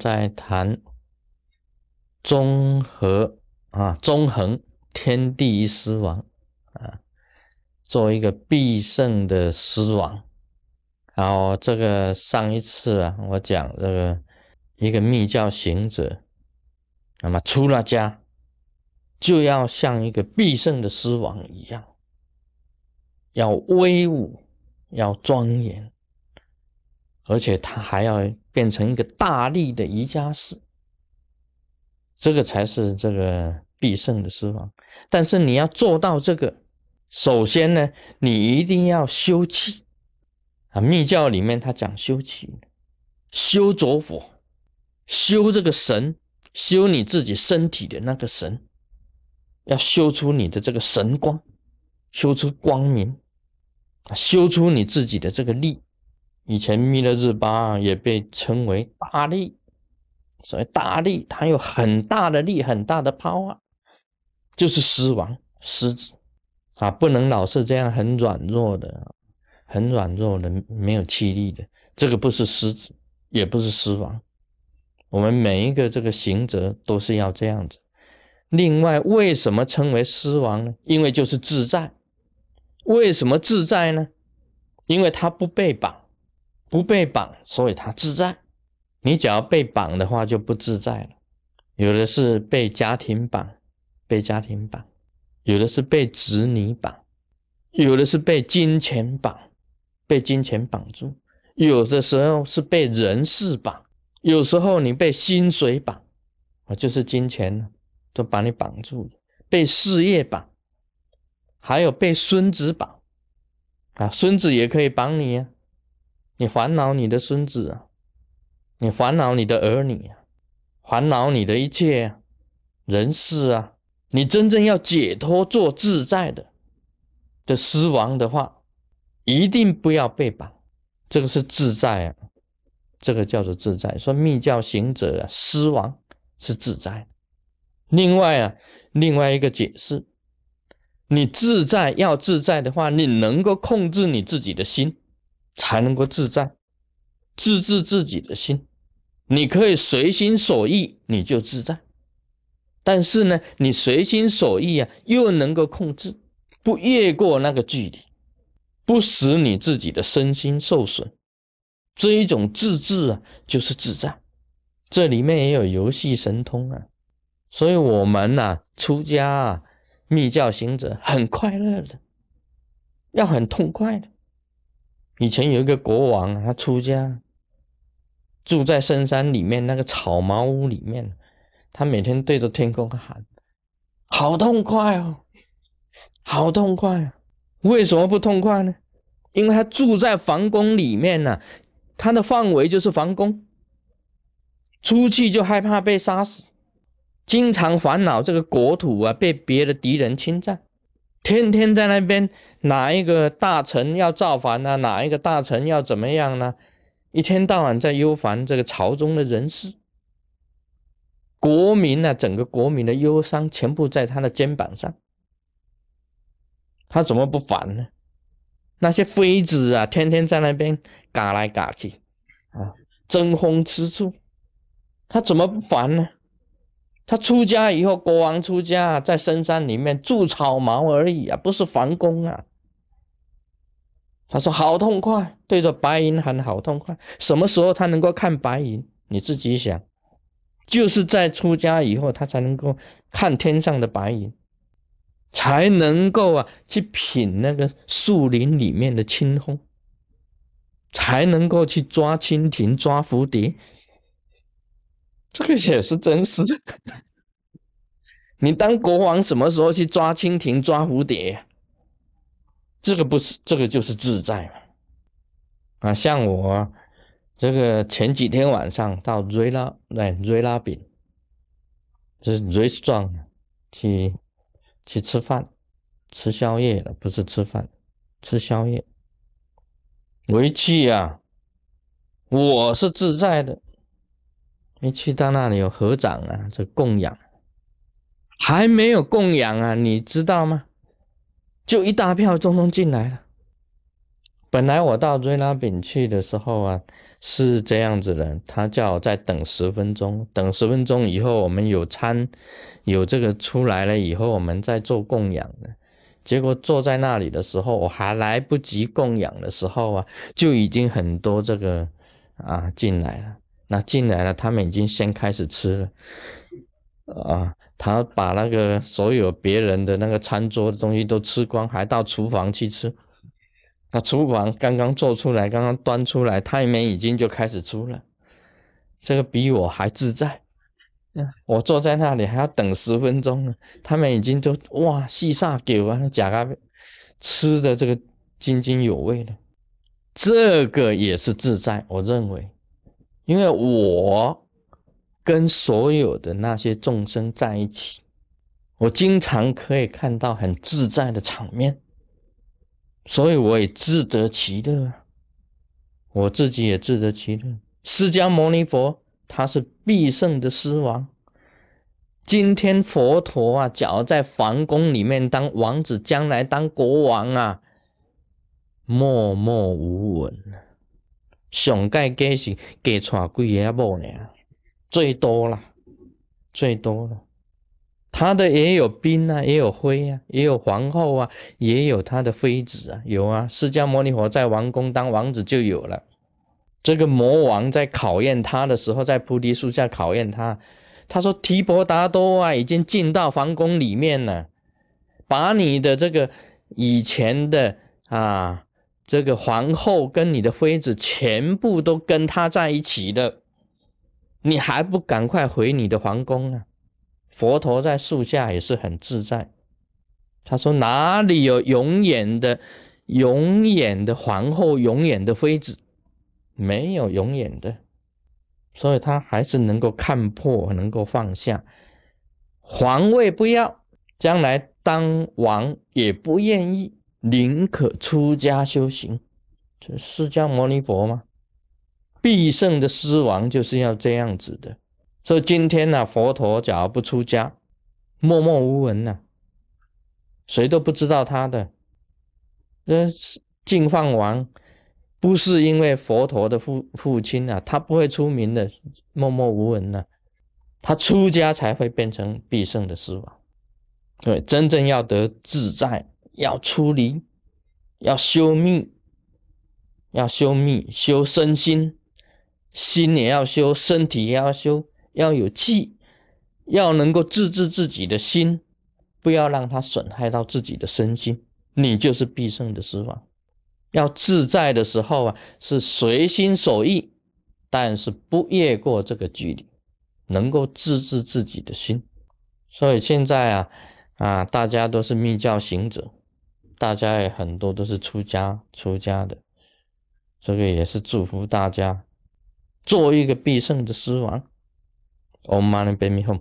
在谈中和啊，中恒天地一狮王啊，做一个必胜的狮王。然后这个上一次啊，我讲这个一个密教行者，那么出了家，就要像一个必胜的狮王一样，要威武，要庄严，而且他还要变成一个大力的瑜伽士，这个才是这个必胜的狮王。但是你要做到这个，首先呢，你一定要修气。啊，密教里面他讲修气，修着佛，修这个神，修你自己身体的那个神，要修出你的这个神光，修出光明，修出你自己的这个力。以前弥勒日巴也被称为大力，所以大力，它有很大的力，很大的 power，就是狮王狮子啊，不能老是这样很软弱的。很软弱的，没有气力的，这个不是狮子，也不是狮王。我们每一个这个行者都是要这样子。另外，为什么称为狮王呢？因为就是自在。为什么自在呢？因为他不被绑，不被绑，所以他自在。你只要被绑的话，就不自在了。有的是被家庭绑，被家庭绑；有的是被子女绑；有的是被金钱绑。被金钱绑住，有的时候是被人事绑，有时候你被薪水绑，啊，就是金钱都把你绑住了；被事业绑，还有被孙子绑，啊，孙子也可以绑你啊，你烦恼你的孙子啊，你烦恼你的儿女啊，烦恼你的一切人事啊，你真正要解脱做自在的的狮王的话。一定不要被绑，这个是自在啊，这个叫做自在。说密教行者啊，失亡是自在。另外啊，另外一个解释，你自在要自在的话，你能够控制你自己的心，才能够自在，自治自己的心。你可以随心所欲，你就自在。但是呢，你随心所欲啊，又能够控制，不越过那个距离。不使你自己的身心受损，这一种自治啊，就是自在。这里面也有游戏神通啊，所以我们呐，出家啊，密教行者很快乐的，要很痛快的。以前有一个国王，他出家，住在深山里面那个草茅屋里面，他每天对着天空喊：“好痛快哦，好痛快啊！”为什么不痛快呢？因为他住在皇宫里面呢，他的范围就是皇宫，出去就害怕被杀死，经常烦恼这个国土啊被别的敌人侵占，天天在那边哪一个大臣要造反呢？哪一个大臣要怎么样呢？一天到晚在忧烦这个朝中的人事，国民呢，整个国民的忧伤全部在他的肩膀上。他怎么不烦呢？那些妃子啊，天天在那边嘎来嘎去，啊，争风吃醋，他怎么不烦呢？他出家以后，国王出家在深山里面住草茅而已啊，不是皇宫啊。他说好痛快，对着白云喊好痛快。什么时候他能够看白云？你自己想，就是在出家以后，他才能够看天上的白云。才能够啊去品那个树林里面的清风，才能够去抓蜻蜓、抓蝴蝶，这个也是真实。你当国王什么时候去抓蜻蜓、抓蝴蝶？这个不是，这个就是自在嘛。啊，像我这个前几天晚上到瑞拉来瑞拉饼，就是 restaurant 去。去吃饭，吃宵夜的，不是吃饭，吃宵夜。我一去啊，我是自在的。一去到那里有合掌啊，这供养，还没有供养啊，你知道吗？就一大票匆匆进来了，本来我到瑞拉饼去的时候啊，是这样子的，他叫我再等十分钟，等十分钟以后，我们有餐，有这个出来了以后，我们再做供养的。结果坐在那里的时候，我还来不及供养的时候啊，就已经很多这个啊进来了。那进来了，他们已经先开始吃了，啊，他把那个所有别人的那个餐桌的东西都吃光，还到厨房去吃。那厨房刚刚做出来，刚刚端出来，他们已经就开始出了。这个比我还自在。我坐在那里还要等十分钟呢，他们已经都哇细撒给我，那假咖啡吃的这个津津有味了。这个也是自在，我认为，因为我跟所有的那些众生在一起，我经常可以看到很自在的场面。所以我也自得其乐，我自己也自得其乐。释迦牟尼佛他是必胜的狮王，今天佛陀啊，假如在皇宫里面当王子，将来当国王啊，默默无闻，上盖给是给娶几个某呢？最多了，最多了。他的也有兵啊，也有妃啊，也有皇后啊，也有他的妃子啊，有啊。释迦牟尼佛在王宫当王子就有了。这个魔王在考验他的时候，在菩提树下考验他，他说：“提婆达多啊，已经进到皇宫里面了，把你的这个以前的啊，这个皇后跟你的妃子全部都跟他在一起了，你还不赶快回你的皇宫啊？”佛陀在树下也是很自在。他说：“哪里有永远的、永远的皇后、永远的妃子？没有永远的，所以他还是能够看破，能够放下皇位，不要将来当王也不愿意，宁可出家修行。这释迦牟尼佛吗？必胜的狮王就是要这样子的。”所以今天呢，佛陀假如不出家，默默无闻呢，谁都不知道他的。呃，净饭王不是因为佛陀的父父亲啊，他不会出名的，默默无闻呢。他出家才会变成必胜的狮王。对，真正要得自在，要出离，要修密，要修密，修身心，心也要修，身体也要修。要有气，要能够自制自己的心，不要让它损害到自己的身心，你就是必胜的师王。要自在的时候啊，是随心所欲，但是不越过这个距离，能够自制自己的心。所以现在啊啊，大家都是密教行者，大家也很多都是出家出家的，这个也是祝福大家做一个必胜的狮王。Om Mani Padme Hum